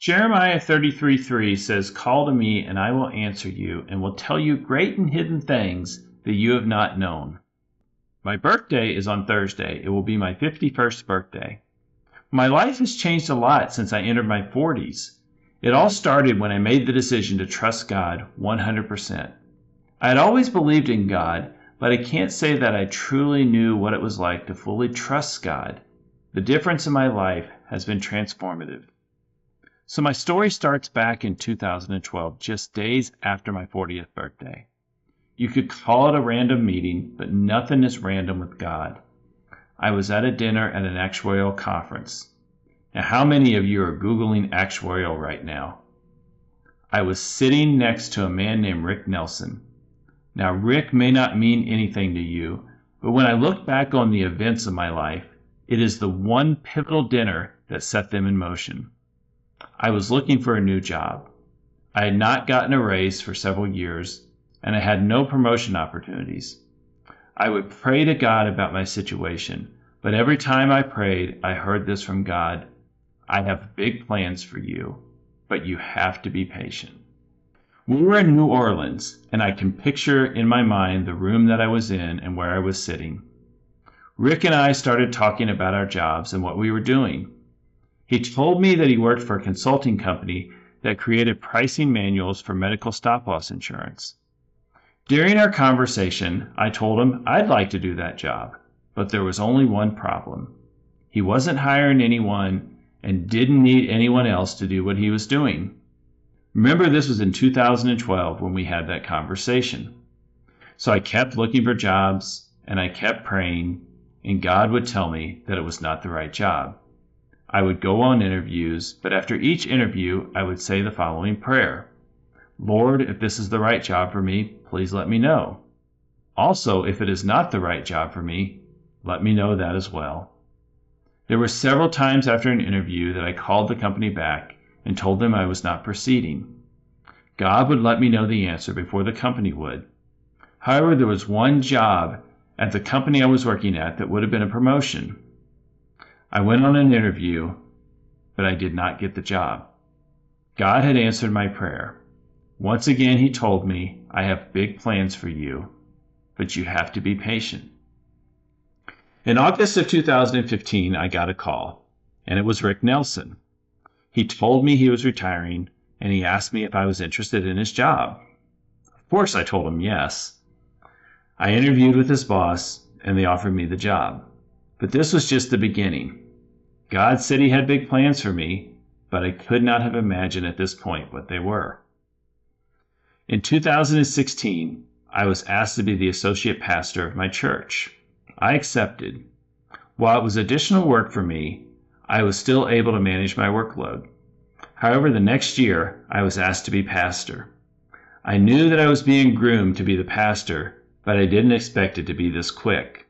Jeremiah 33 3 says, Call to me, and I will answer you, and will tell you great and hidden things that you have not known. My birthday is on Thursday. It will be my 51st birthday. My life has changed a lot since I entered my 40s. It all started when I made the decision to trust God 100%. I had always believed in God, but I can't say that I truly knew what it was like to fully trust God. The difference in my life has been transformative. So my story starts back in 2012, just days after my 40th birthday. You could call it a random meeting, but nothing is random with God. I was at a dinner at an actuarial conference. Now, how many of you are Googling actuarial right now? I was sitting next to a man named Rick Nelson. Now, Rick may not mean anything to you, but when I look back on the events of my life, it is the one pivotal dinner that set them in motion. I was looking for a new job. I had not gotten a raise for several years, and I had no promotion opportunities. I would pray to God about my situation, but every time I prayed, I heard this from God I have big plans for you, but you have to be patient. We were in New Orleans, and I can picture in my mind the room that I was in and where I was sitting. Rick and I started talking about our jobs and what we were doing. He told me that he worked for a consulting company that created pricing manuals for medical stop loss insurance. During our conversation, I told him I'd like to do that job, but there was only one problem. He wasn't hiring anyone and didn't need anyone else to do what he was doing. Remember, this was in 2012 when we had that conversation. So I kept looking for jobs and I kept praying, and God would tell me that it was not the right job. I would go on interviews, but after each interview, I would say the following prayer Lord, if this is the right job for me, please let me know. Also, if it is not the right job for me, let me know that as well. There were several times after an interview that I called the company back and told them I was not proceeding. God would let me know the answer before the company would. However, there was one job at the company I was working at that would have been a promotion. I went on an interview, but I did not get the job. God had answered my prayer. Once again, He told me, I have big plans for you, but you have to be patient. In August of 2015, I got a call, and it was Rick Nelson. He told me he was retiring, and he asked me if I was interested in his job. Of course, I told him yes. I interviewed with his boss, and they offered me the job. But this was just the beginning. God said He had big plans for me, but I could not have imagined at this point what they were. In 2016, I was asked to be the associate pastor of my church. I accepted. While it was additional work for me, I was still able to manage my workload. However, the next year, I was asked to be pastor. I knew that I was being groomed to be the pastor, but I didn't expect it to be this quick.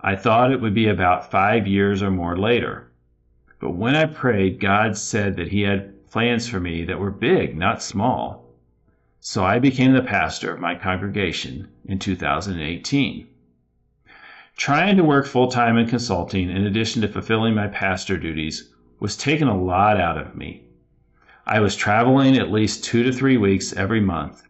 I thought it would be about five years or more later. But when I prayed, God said that He had plans for me that were big, not small. So I became the pastor of my congregation in 2018. Trying to work full time in consulting in addition to fulfilling my pastor duties was taking a lot out of me. I was traveling at least two to three weeks every month.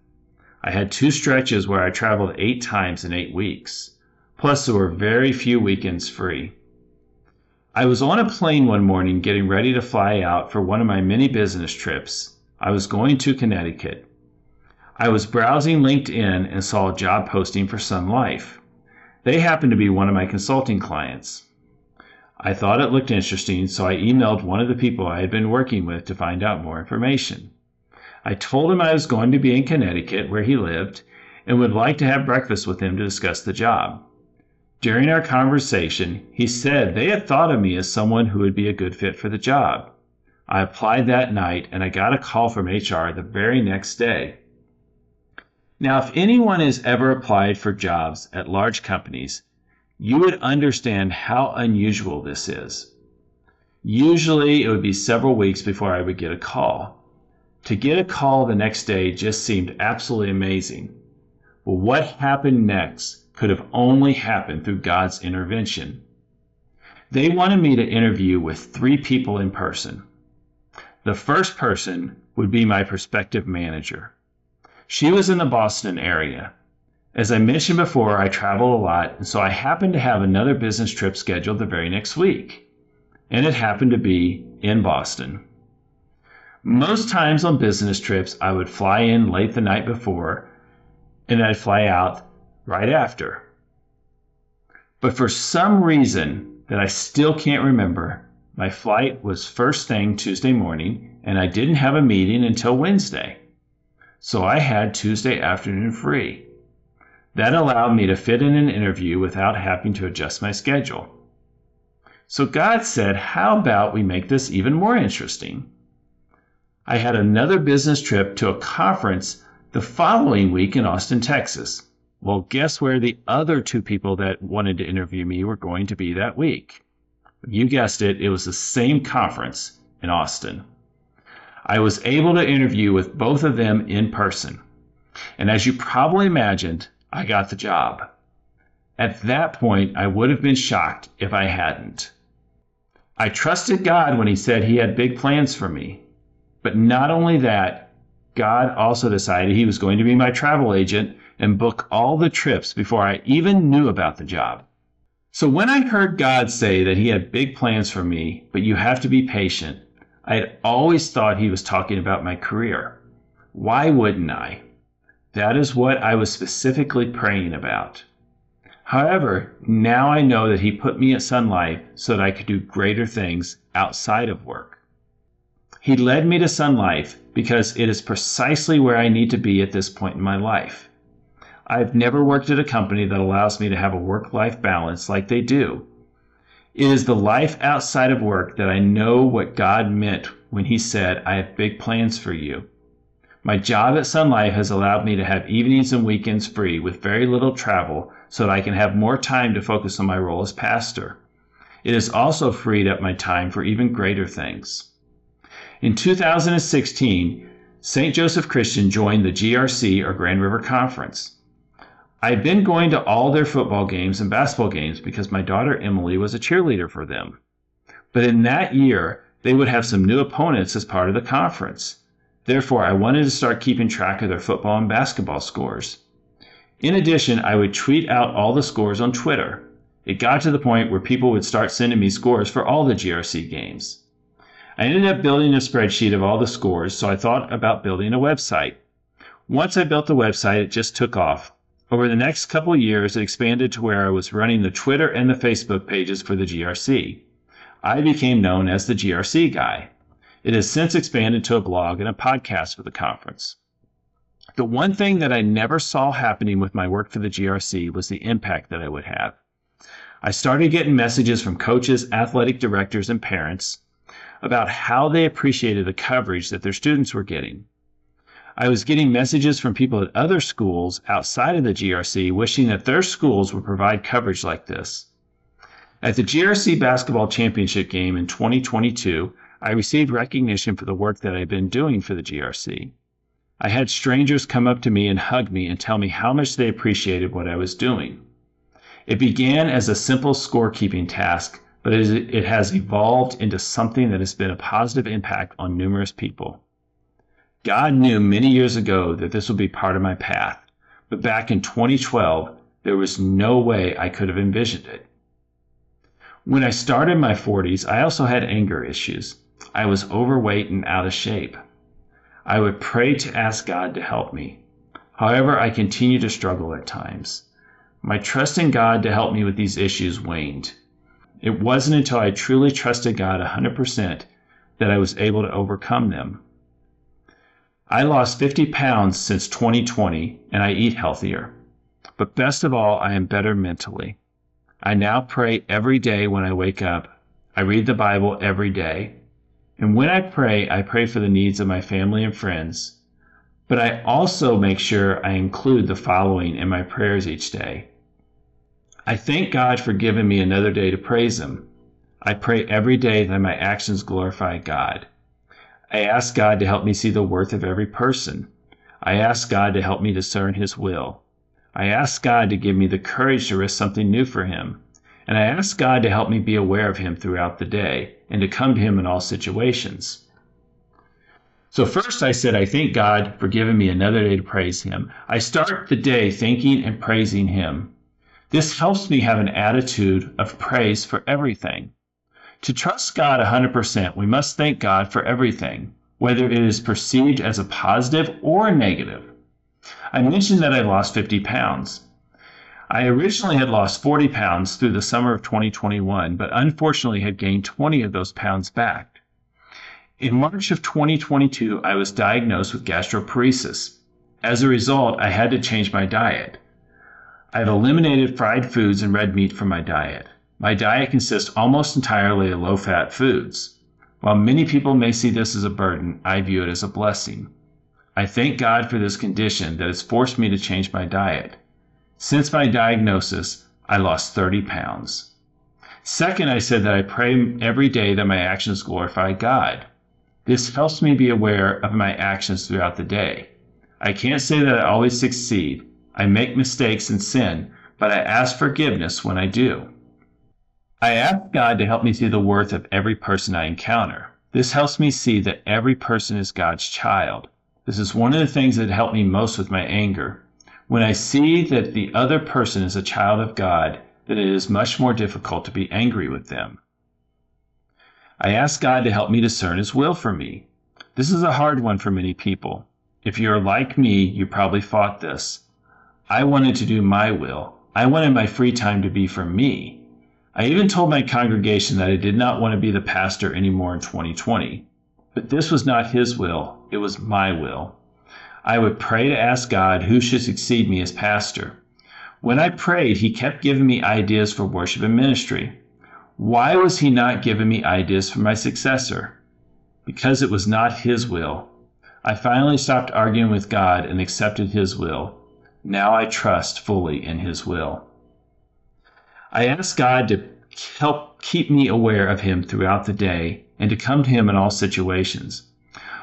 I had two stretches where I traveled eight times in eight weeks. Plus, there were very few weekends free. I was on a plane one morning getting ready to fly out for one of my many business trips. I was going to Connecticut. I was browsing LinkedIn and saw a job posting for Sun Life. They happened to be one of my consulting clients. I thought it looked interesting, so I emailed one of the people I had been working with to find out more information. I told him I was going to be in Connecticut, where he lived, and would like to have breakfast with him to discuss the job. During our conversation, he said they had thought of me as someone who would be a good fit for the job. I applied that night and I got a call from HR the very next day. Now, if anyone has ever applied for jobs at large companies, you would understand how unusual this is. Usually, it would be several weeks before I would get a call. To get a call the next day just seemed absolutely amazing. Well, what happened next could have only happened through God's intervention. They wanted me to interview with three people in person. The first person would be my prospective manager. She was in the Boston area. As I mentioned before, I travel a lot, and so I happened to have another business trip scheduled the very next week. And it happened to be in Boston. Most times on business trips, I would fly in late the night before and I'd fly out right after. But for some reason that I still can't remember, my flight was first thing Tuesday morning and I didn't have a meeting until Wednesday. So I had Tuesday afternoon free. That allowed me to fit in an interview without having to adjust my schedule. So God said, How about we make this even more interesting? I had another business trip to a conference the following week in Austin, Texas. Well, guess where the other two people that wanted to interview me were going to be that week? You guessed it, it was the same conference in Austin. I was able to interview with both of them in person. And as you probably imagined, I got the job. At that point, I would have been shocked if I hadn't. I trusted God when He said He had big plans for me. But not only that, God also decided He was going to be my travel agent and book all the trips before I even knew about the job. So when I heard God say that He had big plans for me, but you have to be patient, I had always thought He was talking about my career. Why wouldn't I? That is what I was specifically praying about. However, now I know that He put me at Sun Life so that I could do greater things outside of work. He led me to Sun Life because it is precisely where I need to be at this point in my life. I've never worked at a company that allows me to have a work life balance like they do. It is the life outside of work that I know what God meant when He said, I have big plans for you. My job at Sun Life has allowed me to have evenings and weekends free with very little travel so that I can have more time to focus on my role as pastor. It has also freed up my time for even greater things. In 2016, St. Joseph Christian joined the GRC or Grand River Conference. I've been going to all their football games and basketball games because my daughter Emily was a cheerleader for them. But in that year, they would have some new opponents as part of the conference. Therefore, I wanted to start keeping track of their football and basketball scores. In addition, I would tweet out all the scores on Twitter. It got to the point where people would start sending me scores for all the GRC games. I ended up building a spreadsheet of all the scores, so I thought about building a website. Once I built the website, it just took off. Over the next couple years, it expanded to where I was running the Twitter and the Facebook pages for the GRC. I became known as the GRC guy. It has since expanded to a blog and a podcast for the conference. The one thing that I never saw happening with my work for the GRC was the impact that I would have. I started getting messages from coaches, athletic directors, and parents about how they appreciated the coverage that their students were getting. I was getting messages from people at other schools outside of the GRC wishing that their schools would provide coverage like this. At the GRC Basketball Championship game in 2022, I received recognition for the work that I've been doing for the GRC. I had strangers come up to me and hug me and tell me how much they appreciated what I was doing. It began as a simple scorekeeping task but it has evolved into something that has been a positive impact on numerous people. God knew many years ago that this would be part of my path, but back in 2012, there was no way I could have envisioned it. When I started my 40s, I also had anger issues. I was overweight and out of shape. I would pray to ask God to help me. However, I continued to struggle at times. My trust in God to help me with these issues waned. It wasn't until I truly trusted God 100% that I was able to overcome them. I lost 50 pounds since 2020 and I eat healthier. But best of all, I am better mentally. I now pray every day when I wake up. I read the Bible every day. And when I pray, I pray for the needs of my family and friends. But I also make sure I include the following in my prayers each day I thank God for giving me another day to praise Him. I pray every day that my actions glorify God. I ask God to help me see the worth of every person. I ask God to help me discern His will. I ask God to give me the courage to risk something new for Him. And I ask God to help me be aware of Him throughout the day and to come to Him in all situations. So, first, I said, I thank God for giving me another day to praise Him. I start the day thanking and praising Him. This helps me have an attitude of praise for everything. To trust God 100%, we must thank God for everything, whether it is perceived as a positive or a negative. I mentioned that I lost 50 pounds. I originally had lost 40 pounds through the summer of 2021, but unfortunately had gained 20 of those pounds back. In March of 2022, I was diagnosed with gastroparesis. As a result, I had to change my diet. I've eliminated fried foods and red meat from my diet. My diet consists almost entirely of low fat foods. While many people may see this as a burden, I view it as a blessing. I thank God for this condition that has forced me to change my diet. Since my diagnosis, I lost 30 pounds. Second, I said that I pray every day that my actions glorify God. This helps me be aware of my actions throughout the day. I can't say that I always succeed. I make mistakes and sin, but I ask forgiveness when I do. I ask God to help me see the worth of every person I encounter. This helps me see that every person is God's child. This is one of the things that helped me most with my anger. When I see that the other person is a child of God, then it is much more difficult to be angry with them. I ask God to help me discern His will for me. This is a hard one for many people. If you're like me, you probably fought this. I wanted to do my will. I wanted my free time to be for me. I even told my congregation that I did not want to be the pastor anymore in 2020. But this was not His will, it was my will. I would pray to ask God who should succeed me as pastor. When I prayed, He kept giving me ideas for worship and ministry. Why was He not giving me ideas for my successor? Because it was not His will. I finally stopped arguing with God and accepted His will. Now I trust fully in His will. I ask God to help keep me aware of Him throughout the day and to come to Him in all situations.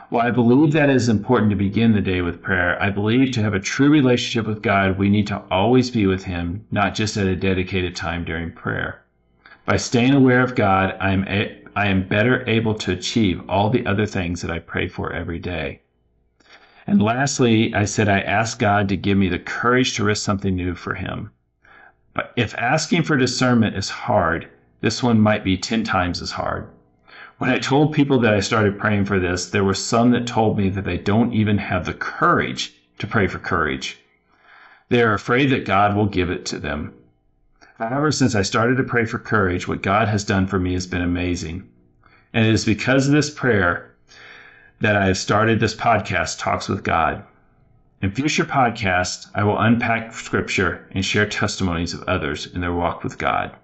While I believe that it is important to begin the day with prayer, I believe to have a true relationship with God, we need to always be with Him, not just at a dedicated time during prayer. By staying aware of God, I am, a- I am better able to achieve all the other things that I pray for every day. And lastly, I said I ask God to give me the courage to risk something new for Him. But if asking for discernment is hard, this one might be 10 times as hard. When I told people that I started praying for this, there were some that told me that they don't even have the courage to pray for courage. They are afraid that God will give it to them. However, since I started to pray for courage, what God has done for me has been amazing. And it is because of this prayer that I have started this podcast, Talks with God. In future podcasts, I will unpack scripture and share testimonies of others in their walk with God.